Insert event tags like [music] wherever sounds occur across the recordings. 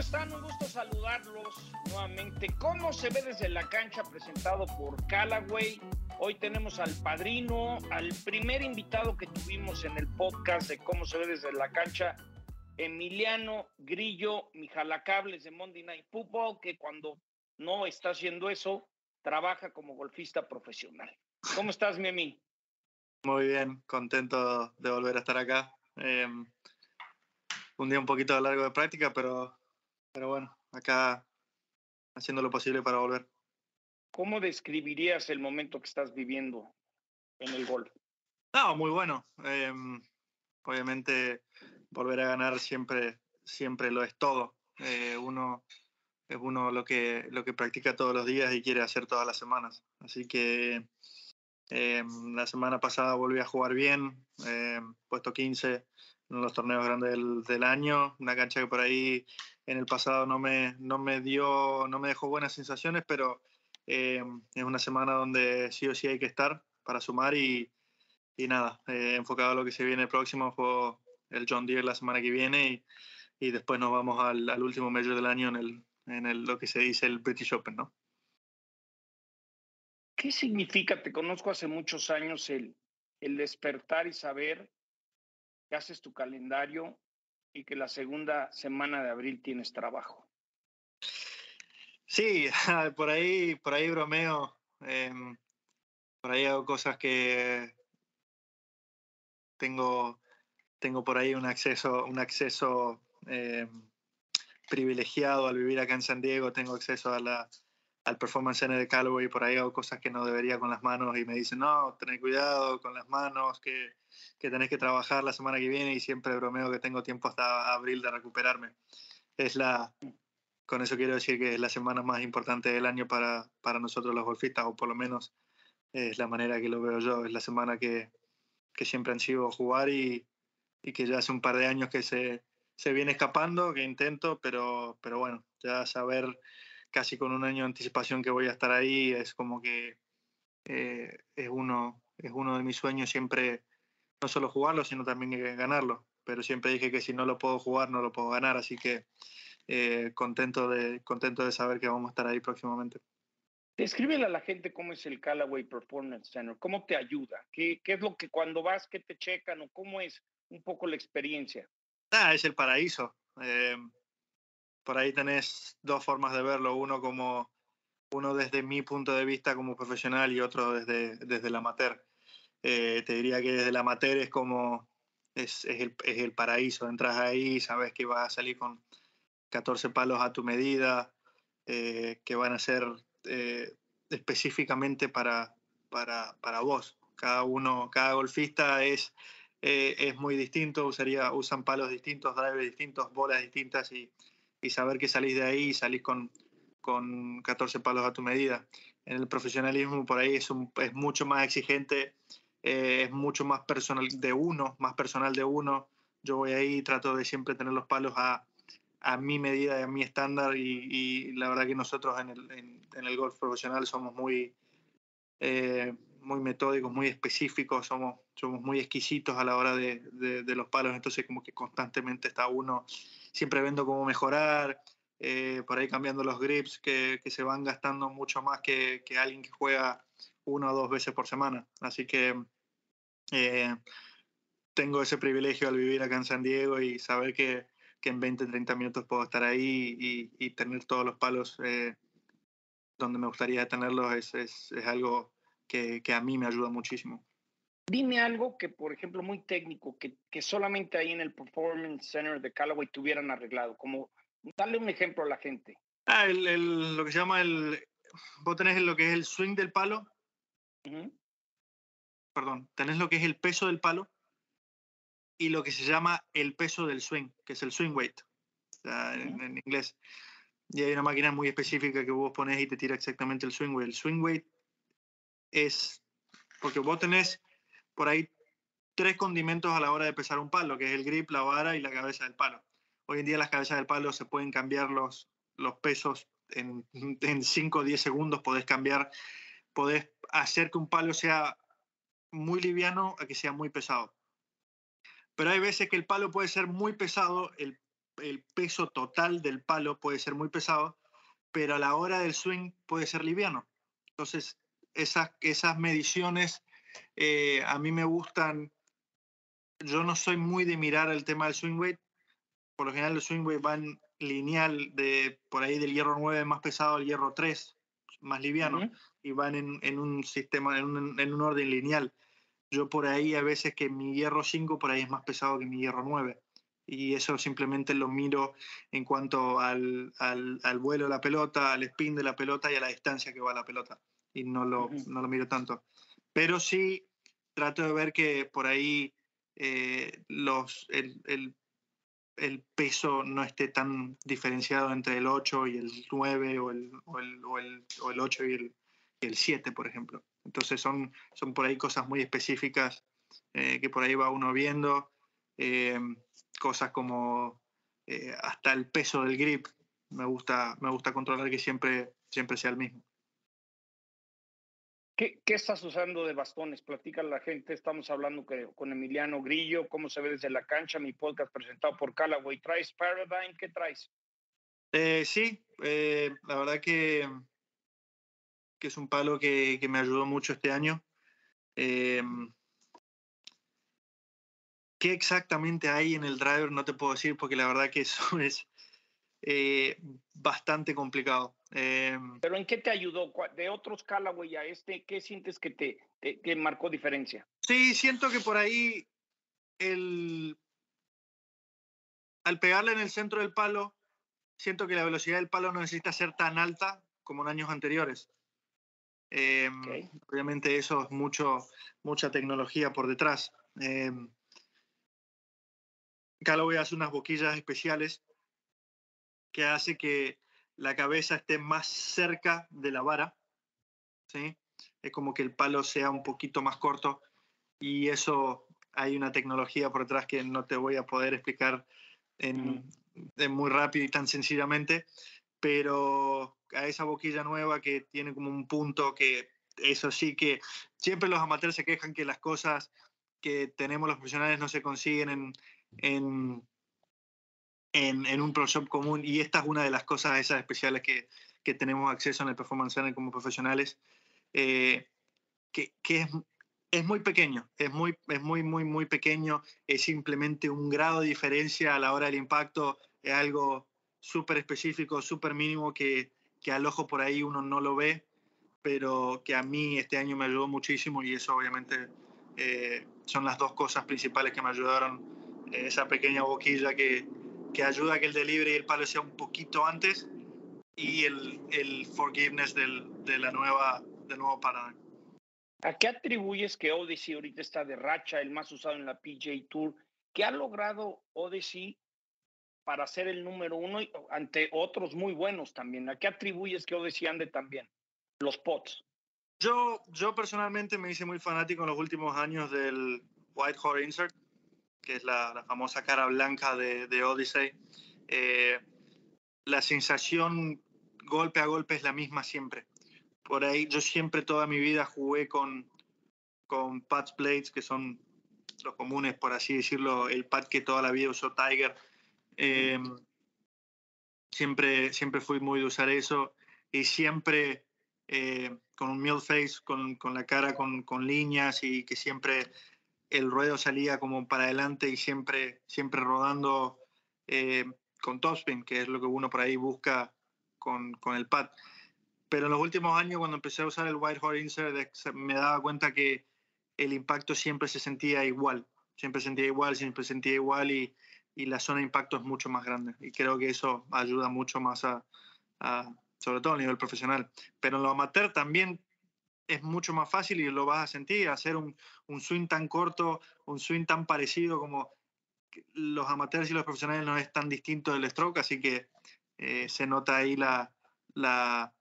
están? Un gusto saludarlos nuevamente. ¿Cómo se ve desde la cancha presentado por Callaway? Hoy tenemos al padrino, al primer invitado que tuvimos en el podcast de cómo se ve desde la cancha, Emiliano Grillo Mijalacables de Monday Night Football, que cuando no está haciendo eso, trabaja como golfista profesional. ¿Cómo estás, Memi? Muy bien, contento de volver a estar acá. Eh, un día un poquito largo de práctica, pero, pero bueno, acá haciendo lo posible para volver. ¿Cómo describirías el momento que estás viviendo en el golf? No, muy bueno. Eh, obviamente volver a ganar siempre, siempre lo es todo. Eh, uno es uno lo que, lo que practica todos los días y quiere hacer todas las semanas. Así que eh, la semana pasada volví a jugar bien, puesto 15, los torneos grandes del, del, año, una cancha que por ahí en el pasado no me, no me dio, no me dejó buenas sensaciones, pero eh, es una semana donde sí o sí hay que estar para sumar y, y nada, eh, enfocado a lo que se viene el próximo, juego el John Deere la semana que viene y, y después nos vamos al, al, último medio del año en, el, en el, lo que se dice el British Open, ¿no? ¿Qué significa? Te conozco hace muchos años el, el despertar y saber que haces tu calendario y que la segunda semana de abril tienes trabajo. Sí, [laughs] por ahí, por ahí bromeo. Eh, por ahí hago cosas que tengo, tengo por ahí un acceso, un acceso eh, privilegiado al vivir acá en San Diego. Tengo acceso a la, al Performance Center de Callaway por ahí hago cosas que no debería con las manos y me dicen, no, tened cuidado con las manos, que que tenés que trabajar la semana que viene y siempre bromeo que tengo tiempo hasta abril de recuperarme. Es la, con eso quiero decir que es la semana más importante del año para, para nosotros los golfistas, o por lo menos es la manera que lo veo yo. Es la semana que, que siempre han sido jugar y, y, que ya hace un par de años que se, se viene escapando, que intento, pero, pero bueno, ya saber casi con un año de anticipación que voy a estar ahí es como que eh, es, uno, es uno de mis sueños siempre no solo jugarlo, sino también ganarlo. Pero siempre dije que si no lo puedo jugar, no lo puedo ganar. Así que eh, contento, de, contento de saber que vamos a estar ahí próximamente. Descríbele a la gente cómo es el Callaway Performance Center, cómo te ayuda, ¿Qué, qué es lo que cuando vas, que te checan o cómo es un poco la experiencia. Ah, es el paraíso. Eh, por ahí tenés dos formas de verlo, uno como uno desde mi punto de vista como profesional y otro desde, desde el amateur. Eh, te diría que desde el amateur es como, es, es, el, es, el, paraíso, entras ahí, sabes que vas a salir con 14 palos a tu medida, eh, que van a ser eh, específicamente para, para, para, vos. Cada uno, cada golfista es, eh, es muy distinto, usaría, usan palos distintos, drivers distintos, bolas distintas y, y saber que salís de ahí y salís con, con 14 palos a tu medida. En el profesionalismo por ahí es, un, es mucho más exigente eh, es mucho más personal de uno, más personal de uno. Yo voy ahí y trato de siempre tener los palos a, a mi medida y a mi estándar y, y, la verdad que nosotros en el, en, en el golf profesional somos muy, eh, muy metódicos, muy específicos, somos, somos muy exquisitos a la hora de, de, de, los palos, entonces como que constantemente está uno siempre viendo cómo mejorar, eh, por ahí cambiando los grips que, que, se van gastando mucho más que, que alguien que juega una o dos veces por semana. Así que eh, tengo ese privilegio al vivir acá en San Diego y saber que, que en 20, 30 minutos puedo estar ahí y, tener todos los palos eh, donde me gustaría tenerlos es, es, es algo que, que, a mí me ayuda muchísimo. Dime algo que, por ejemplo, muy técnico, que, que solamente ahí en el Performance Center de Callaway tuvieran arreglado, como darle un ejemplo a la gente. Ah, el, el, lo que se llama el, vos tenés lo que es el swing del palo, Uh -huh. Perdón, tenés lo que es el peso del palo y lo que se llama el peso del swing, que es el swing weight, o sea, uh -huh. en, en, inglés. Y hay una máquina muy específica que vos pones y te tira exactamente el swing weight. El swing weight es porque vos tenés por ahí tres condimentos a la hora de pesar un palo, que es el grip, la vara y la cabeza del palo. Hoy en día las cabezas del palo se pueden cambiar los, los pesos en [laughs] 5 o 10 segundos, podés cambiar podés hacer que un palo sea muy liviano a que sea muy pesado. Pero hay veces que el palo puede ser muy pesado, el, el peso total del palo puede ser muy pesado, pero a la hora del swing puede ser liviano. Entonces, esas, esas mediciones eh, a mí me gustan. Yo no soy muy de mirar el tema del swing weight. Por lo general, el swing weight va en lineal de por ahí del hierro 9 más pesado al hierro 3 más liviano y van en, en, un sistema, en un, en un orden lineal. Yo por ahí a veces que mi hierro 5 por ahí es más pesado que mi hierro 9 y eso simplemente lo miro en cuanto al, al, al, vuelo de la pelota, al spin de la pelota y a la distancia que va la pelota. Y no lo, no lo miro tanto. Pero sí trato de ver que por ahí eh, los, el, peso no esté tan diferenciado entre el 8 y el 9 o el, o el, o el, o el 8 y el, y el 7, por ejemplo. Entonces son, son por ahí cosas muy específicas eh, que por ahí va uno viendo. Eh, cosas como hasta el peso del grip. Me gusta, me gusta controlar que siempre, siempre sea el mismo. ¿Qué, ¿Qué, estás usando de bastones? Platica la gente. Estamos hablando con Emiliano Grillo, cómo se ve desde la cancha, mi podcast presentado por Callaway. ¿Traes Paradigm? ¿Qué traes? Eh, sí, eh, la verdad que, que es un palo que, que me ayudó mucho este año. Eh, ¿Qué exactamente hay en el driver? No te puedo decir porque la verdad que eso [laughs] es eh, bastante complicado. Eh, ¿Pero en qué te ayudó? De otros Callaway a este, ¿qué sientes que te, te, te, marcó diferencia? Sí, siento que por ahí el, al pegarle en el centro del palo, siento que la velocidad del palo no necesita ser tan alta como en años anteriores. Eh, okay. Obviamente eso es mucho, mucha tecnología por detrás. Eh, Callaway hace unas boquillas especiales que hace que la cabeza esté más cerca de la vara, ¿sí? Es como que el palo sea un poquito más corto y eso hay una tecnología por detrás que no te voy a poder explicar en, en muy rápido y tan sencillamente, pero a esa boquilla nueva que tiene como un punto que eso sí que siempre los amateurs se quejan que las cosas que tenemos los profesionales no se consiguen en, en, en, en, un Pro Shop común y esta es una de las cosas esas especiales que, que tenemos acceso en el Performance Center como profesionales, eh, que, que es, es, muy pequeño, es muy, es muy, muy, muy pequeño, es simplemente un grado de diferencia a la hora del impacto, es algo súper específico, súper mínimo que, que al ojo por ahí uno no lo ve, pero que a mí este año me ayudó muchísimo y eso obviamente eh, son las dos cosas principales que me ayudaron esa pequeña boquilla que, que ayuda a que el delivery y el palo sea un poquito antes y el, el forgiveness del, de la nueva, del nuevo paradigma. ¿A qué atribuyes que Odyssey ahorita está de racha, el más usado en la PJ Tour? ¿Qué ha logrado Odyssey para ser el número uno ante otros muy buenos también? ¿A qué atribuyes que Odyssey ande tan bien? Los pots. Yo, yo personalmente me hice muy fanático en los últimos años del White Hot Insert que es la, la famosa cara blanca de, de Odyssey, eh, la sensación golpe a golpe es la misma siempre. Por ahí yo siempre toda mi vida jugué con, con pads blades, que son los comunes, por así decirlo, el pad que toda la vida usó Tiger. Eh, siempre, siempre fui muy de usar eso y siempre eh, con un mill face, con, con la cara con, con, líneas y que siempre el ruedo salía como para adelante y siempre, siempre rodando eh, con topspin, que es lo que uno por ahí busca con, con, el pad. Pero en los últimos años, cuando empecé a usar el White Hot Insert, me daba cuenta que el impacto siempre se sentía igual, siempre sentía igual, siempre sentía igual y, y la zona de impacto es mucho más grande. Y creo que eso ayuda mucho más a, a sobre todo a nivel profesional. Pero en lo amateur también es mucho más fácil y lo vas a sentir, hacer un, un swing tan corto, un swing tan parecido como los amateurs y los profesionales no es tan distinto del stroke, así que eh, se nota ahí la, la,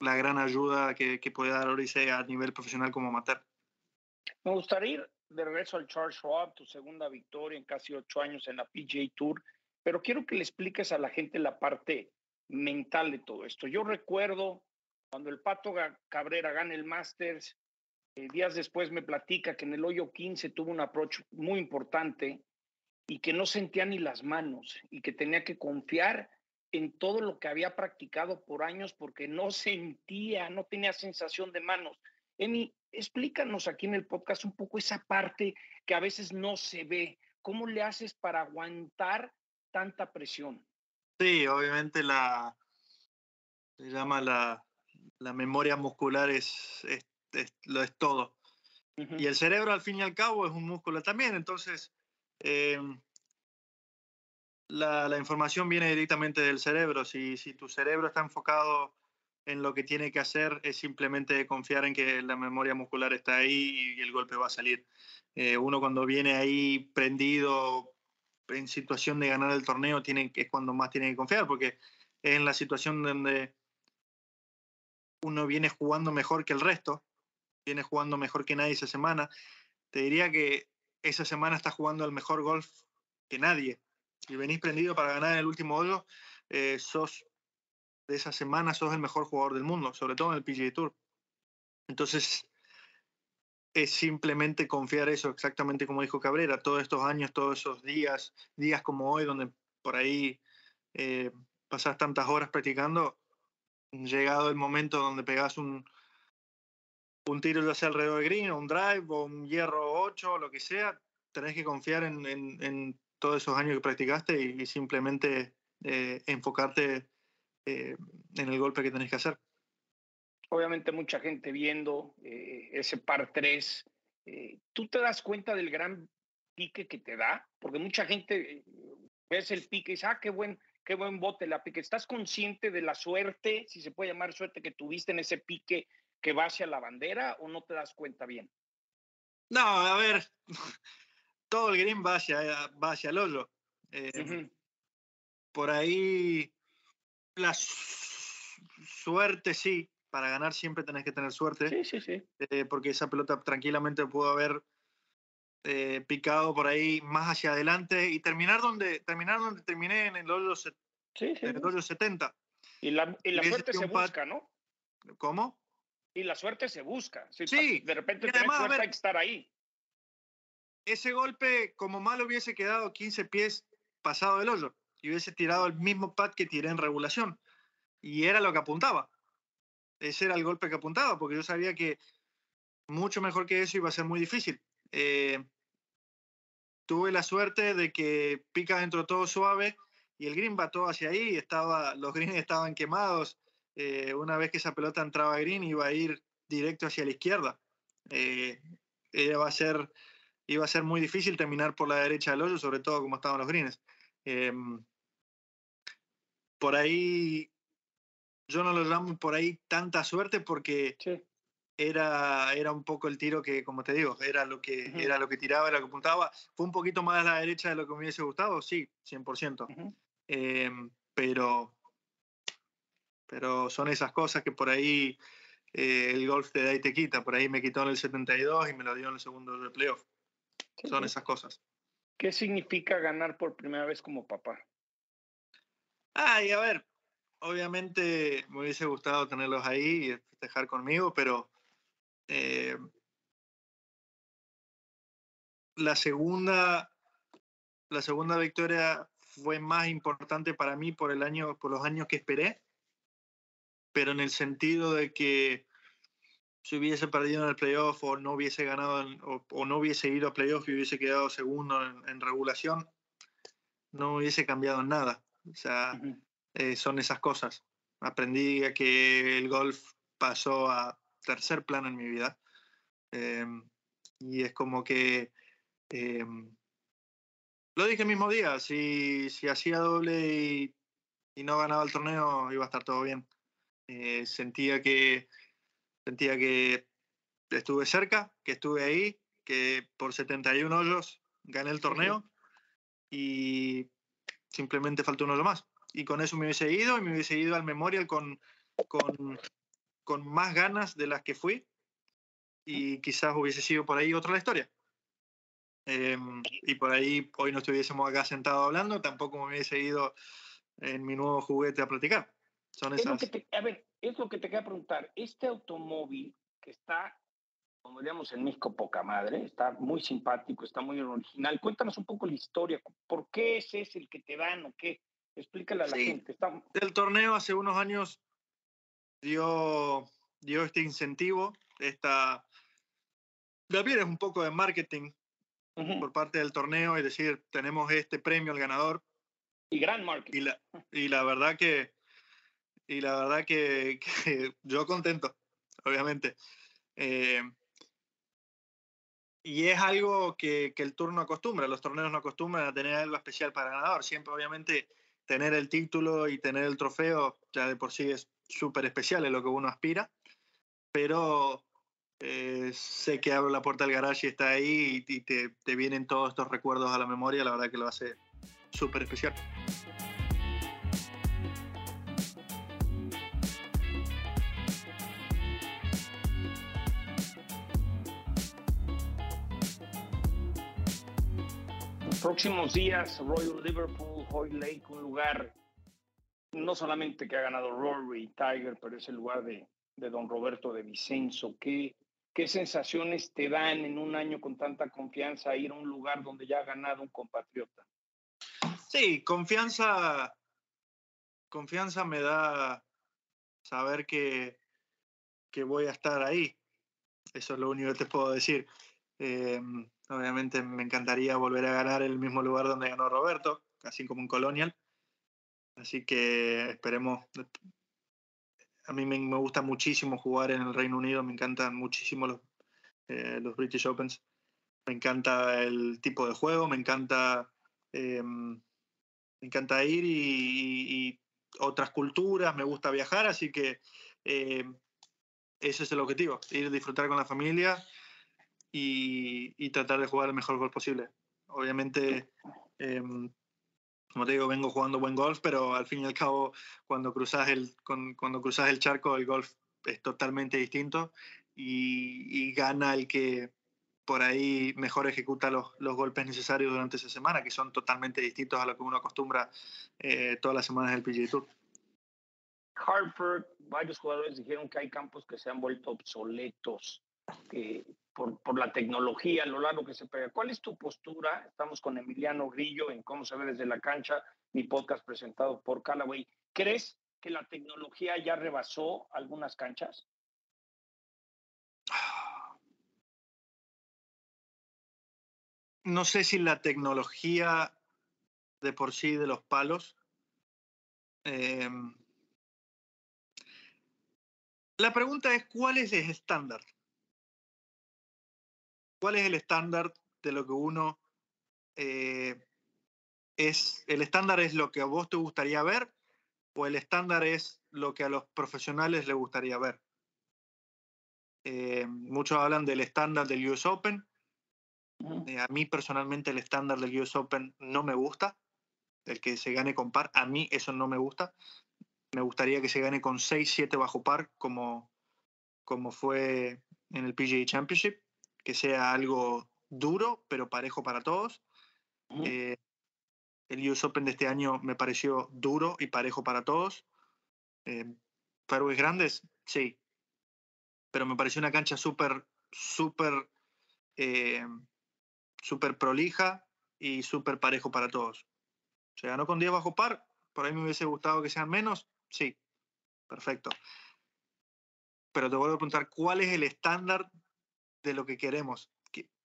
la gran ayuda que, que, puede dar Odyssey a nivel profesional como amateur. Me gustaría ir de regreso al Charles Schwab, tu segunda victoria en casi ocho años en la PGA Tour, pero quiero que le expliques a la gente la parte mental de todo esto. Yo recuerdo cuando el Pato Cabrera gana el Masters, eh, días después me platica que en el hoyo 15 tuvo un approach muy importante y que no sentía ni las manos y que tenía que confiar en todo lo que había practicado por años porque no sentía, no tenía sensación de manos. Emi, explícanos aquí en el podcast un poco esa parte que a veces no se ve. ¿Cómo le haces para aguantar tanta presión? Sí, obviamente la, se llama la, la memoria muscular es, lo es todo. Y el cerebro, al fin y al cabo, es un músculo también. Entonces, eh, la, la, información viene directamente del cerebro. Si, si tu cerebro está enfocado en lo que tiene que hacer, es simplemente confiar en que la memoria muscular está ahí y el golpe va a salir. Eh, uno cuando viene ahí prendido en situación de ganar el torneo, tiene, es cuando más tiene que confiar, porque es en la situación donde uno viene jugando mejor que el resto, viene jugando mejor que nadie esa semana. Te diría que esa semana está jugando el mejor golf que nadie. Y venís prendido para ganar el último hoyo, eh, sos de esa semana, sos el mejor jugador del mundo, sobre todo en el PGA Tour. Entonces, es simplemente confiar eso, exactamente como dijo Cabrera, todos estos años, todos esos días, días como hoy, donde por ahí eh, pasás tantas horas practicando, llegado el momento donde pegas un, un tiro sea alrededor del green, o un drive, o un hierro 8, lo que sea, tenés que confiar en, en, todos esos años que practicaste y, simplemente eh, enfocarte eh, en el golpe que tenés que hacer. Obviamente mucha gente viendo eh, ese par 3, ¿tú te das cuenta del gran pique que te da? Porque mucha gente ves el pique y dice, ah, qué buen, qué buen bote la pique. ¿Estás consciente de la suerte, si se puede llamar suerte, que tuviste en ese pique que va hacia la bandera o no te das cuenta bien? No, a ver, [laughs] todo el green va hacia, va hacia el hoyo. Eh, por ahí la suerte sí, para ganar siempre tenés que tener suerte. Sí, sí, sí. Eh, porque esa pelota tranquilamente pudo haber eh, picado por ahí más hacia adelante y terminar donde, terminar donde terminé en el hoyo, sí, sí, hoyo 70. Y la, y la suerte se busca, ¿no? ¿Cómo? Y la suerte se busca. Sí, de repente tenés suerte, hay que estar ahí. Ese golpe, como mal hubiese quedado 15 pies pasado del hoyo y hubiese tirado el mismo pad que tiré en regulación. Y era lo que apuntaba. Ese era el golpe que apuntaba, porque yo sabía que mucho mejor que eso iba a ser muy difícil. Eh, tuve la suerte de que pica dentro todo suave y el green va todo hacia ahí, estaba, los greens estaban quemados. Eh, una vez que esa pelota entraba a green iba a ir directo hacia la izquierda. Eh, iba, a ser, iba a ser muy difícil terminar por la derecha del hoyo, sobre todo como estaban los greens. Em, por ahí, yo no lo llamo por ahí tanta suerte porque era, era un poco el tiro que, como te digo, era lo que, era lo que tiraba, era lo que apuntaba. Fue un poquito más a la derecha de lo que me hubiese gustado, sí, 100%. Em, pero, pero son esas cosas que por ahí eh, el golf te da y te quita. Por ahí me quitó en el 72 y me lo dio en el segundo de playoff. Son esas cosas. ¿Qué significa ganar por primera vez como papá? Ay, a ver, obviamente me hubiese gustado tenerlos ahí y festejar conmigo, pero eh, la segunda la segunda victoria fue más importante para mí por el año por los años que esperé pero en el sentido de que si hubiese perdido en el playoff o no hubiese ganado o, no hubiese ido a playoff y hubiese quedado segundo en, regulación no hubiese cambiado nada. O sea eh, son esas cosas. Aprendí a que el golf pasó a tercer plano en mi vida. Em, y es como que, em, lo dije el mismo día, si, si hacía doble y, y, no ganaba el torneo iba a estar todo bien. Eh, sentía, que, sentía que estuve cerca, que estuve ahí, que por 71 hoyos gané el torneo y simplemente faltó un hoyo más. Y con eso me hubiese ido y me hubiese ido al Memorial con, con con más ganas de las que fui y quizás hubiese sido por ahí otra la historia. Em, y por ahí hoy no estuviésemos acá sentados hablando, tampoco me hubiese ido en mi nuevo juguete a platicar. Son esas... a ver, es lo que te quería preguntar. Este automóvil que está como diríamos en México, poca madre. Está muy simpático, está muy original. Cuéntanos un poco la historia. ¿Por qué ese es el que te dan o qué? Explícale a la gente. El torneo hace unos años dio, dio este incentivo, esta... También es un poco de marketing por parte del torneo, es decir, tenemos este premio al ganador. Y gran marketing. Y la, y la verdad que, y la verdad que, [laughs] yo contento, obviamente. Eh, y es algo que, que, el turno acostumbra, los torneos no acostumbran a tener algo especial para el ganador. Siempre, obviamente, tener el título y tener el trofeo ya de por sí es súper especial, es lo que uno aspira. Pero eh, sé que abro la puerta del garage y está ahí y, te, vienen todos estos recuerdos a la memoria, la verdad que lo hace súper especial. próximos días, Royal Liverpool, Hoy un lugar no solamente que ha ganado Rory Tiger, pero es el lugar de, de don Roberto de Vicenzo. ¿Qué, ¿Qué sensaciones te dan en un año con tanta confianza ir a un lugar donde ya ha ganado un compatriota? Sí, confianza, confianza me da saber que, que voy a estar ahí. Eso es lo único que te puedo decir. Eh, Obviamente me encantaría volver a ganar el mismo lugar donde ganó Roberto, así como en Colonial. Así que esperemos. A mí me, gusta muchísimo jugar en el Reino Unido, me encantan muchísimo los, eh, los British Opens. Me encanta el tipo de juego, me encanta, em, me encanta ir y, otras culturas, me gusta viajar, así que em, ese es el objetivo, ir a disfrutar con la familia y, tratar de jugar el mejor golf posible. Obviamente, em, como te digo, vengo jugando buen golf, pero al fin y al cabo, cuando cruzas el, cuando cruzas el charco, el golf es totalmente distinto y, gana el que por ahí mejor ejecuta los, los, golpes necesarios durante esa semana, que son totalmente distintos a lo que uno acostumbra eh, todas las semanas del PGA Tour. Harper, varios jugadores dijeron que hay campos que se han vuelto obsoletos, que por, por, la tecnología, lo largo que se pega. ¿Cuál es tu postura? Estamos con Emiliano Grillo en Cómo se ve desde la cancha, mi podcast presentado por Callaway. ¿Crees que la tecnología ya rebasó algunas canchas? No sé si la tecnología de por sí de los palos. Eh, la pregunta es, ¿cuál es el estándar? ¿Cuál es el estándar de lo que uno eh, es? ¿El estándar es lo que a vos te gustaría ver o el estándar es lo que a los profesionales les gustaría ver? Eh, muchos hablan del estándar del US Open. Eh, a mí personalmente el estándar del US Open no me gusta. El que se gane con par, a mí eso no me gusta. Me gustaría que se gane con 6-7 bajo par, como, como fue en el PGA Championship que sea algo duro, pero parejo para todos. Eh, el US Open de este año me pareció duro y parejo para todos. Eh, grandes, sí. Pero me pareció una cancha súper, súper, eh, súper prolija y súper parejo para todos. Se ganó con 10 bajo par. Por ahí me hubiese gustado que sean menos. Sí, perfecto. Pero te vuelvo a preguntar, ¿cuál es el estándar de lo que queremos.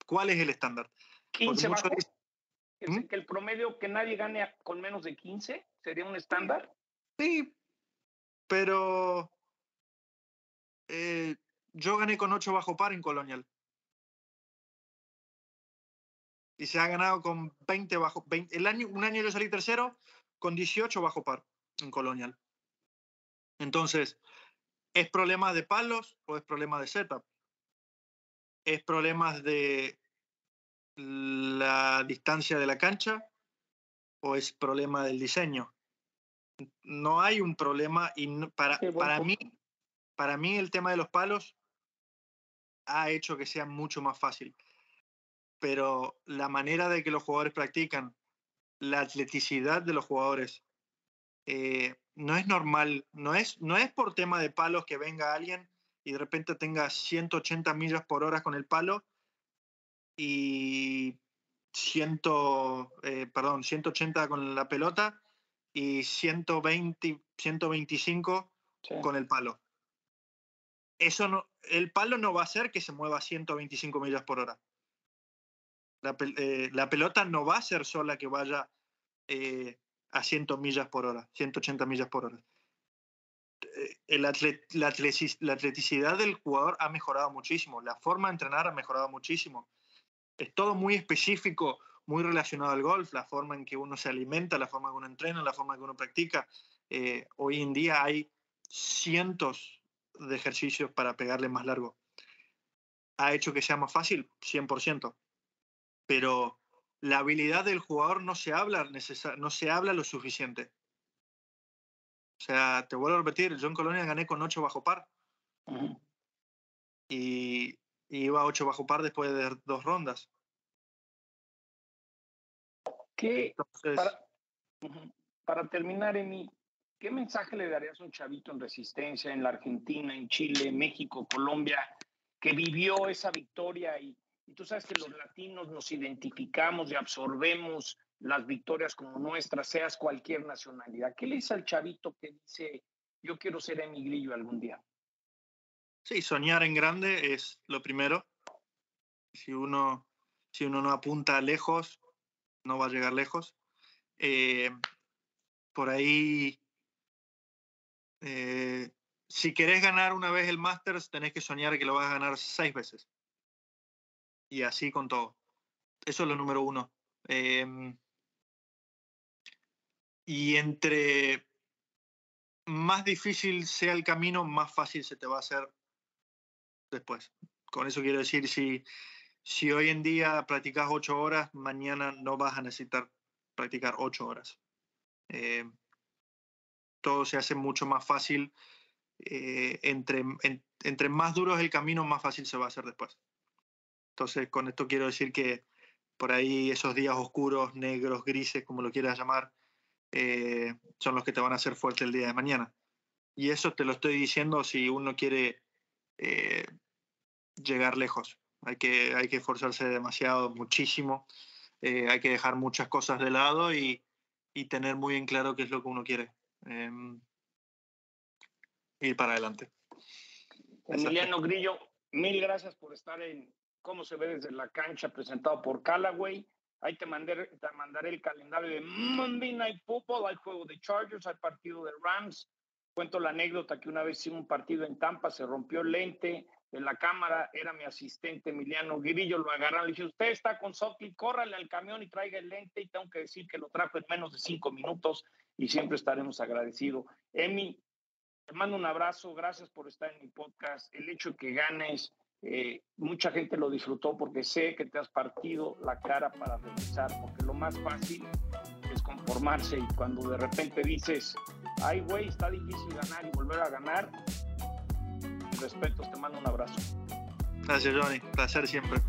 ¿Cuál es el estándar? 15 bajo. ¿Mm? Que el promedio que nadie gane con menos de 15 sería un estándar. Sí, pero eh, yo gané con 8 bajo par en Colonial. Y se ha ganado con 20 bajo. 20, el año, un año yo salí tercero con 18 bajo par en Colonial. Entonces, ¿es problema de palos o es problema de setup? Es problemas de la distancia de la cancha o es problema del diseño. No hay un problema y para, para, mí, para mí el tema de los palos ha hecho que sea mucho más fácil. Pero la manera de que los jugadores practican, la atleticidad de los jugadores, eh, no es normal, no es, no es por tema de palos que venga alguien y de repente tenga 180 millas por hora con el palo y 100, eh, perdón, 180 con la pelota y 120, 125 con el palo. Eso no, el palo no va a hacer que se mueva a 125 millas por hora. La, eh, la pelota no va a ser sola que vaya eh, a 100 millas por hora, 180 millas por hora. La, atleticidad del jugador ha mejorado muchísimo, la forma de entrenar ha mejorado muchísimo. Es todo muy específico, muy relacionado al golf, la forma en que uno se alimenta, la forma en que uno entrena, la forma en que uno practica. Eh, hoy en día hay cientos de ejercicios para pegarle más largo. ¿Ha hecho que sea más fácil? 100%. Pero la habilidad del jugador no se habla, no se habla lo suficiente. O sea, te vuelvo a repetir, yo en Colonia gané con 8 bajo par. y, iba a 8 bajo par después de dos rondas. ¿Qué, para, para, terminar, Emi, ¿qué mensaje le darías a un chavito en resistencia en la Argentina, en Chile, México, Colombia, que vivió esa victoria y, y tú sabes que los latinos nos identificamos y absorbemos las victorias como nuestras, seas cualquier nacionalidad. ¿Qué le dice al chavito que dice, yo quiero ser emigrillo algún día? Sí, soñar en grande es lo primero. Si uno, si uno no apunta lejos, no va a llegar lejos. Eh, por ahí, eh, si querés ganar una vez el Masters, tenés que soñar que lo vas a ganar seis veces y así con todo. Eso es lo número uno. Em, y entre más difícil sea el camino, más fácil se te va a hacer después. Con eso quiero decir, si, si hoy en día practicas ocho horas, mañana no vas a necesitar practicar ocho horas. Em, todo se hace mucho más fácil. Eh, entre, entre más duro es el camino, más fácil se va a hacer después. Entonces, con esto quiero decir que por ahí esos días oscuros, negros, grises, como lo quieras llamar, eh, son los que te van a hacer fuerte el día de mañana. Y eso te lo estoy diciendo si uno quiere eh, llegar lejos. Hay que, hay que esforzarse demasiado, muchísimo. Eh, hay que dejar muchas cosas de lado y, y, tener muy en claro qué es lo que uno quiere. Em, ir para adelante. Emiliano Grillo, mil gracias por estar en, cómo se ve desde la cancha, presentado por Callaway. Ahí te, mandaré, te mandaré el calendario de Monday Night Football. Hay juego de Chargers, hay partido de Rams. Cuento la anécdota que una vez hicimos un partido en Tampa, se rompió el lente de la cámara, era mi asistente Emiliano Guirillo, lo agarraron, le dije, usted está con Sockley, córrale al camión y traiga el lente y tengo que decir que lo trajo en menos de cinco minutos y siempre estaremos agradecidos. Emi, te mando un abrazo, gracias por estar en mi podcast. El hecho de que ganes eh, mucha gente lo disfrutó porque sé que te has partido la cara para regresar, porque lo más fácil es conformarse y cuando de repente dices, ay güey, está difícil ganar y volver a ganar, respeto, te mando un abrazo. Gracias Johnny, placer siempre.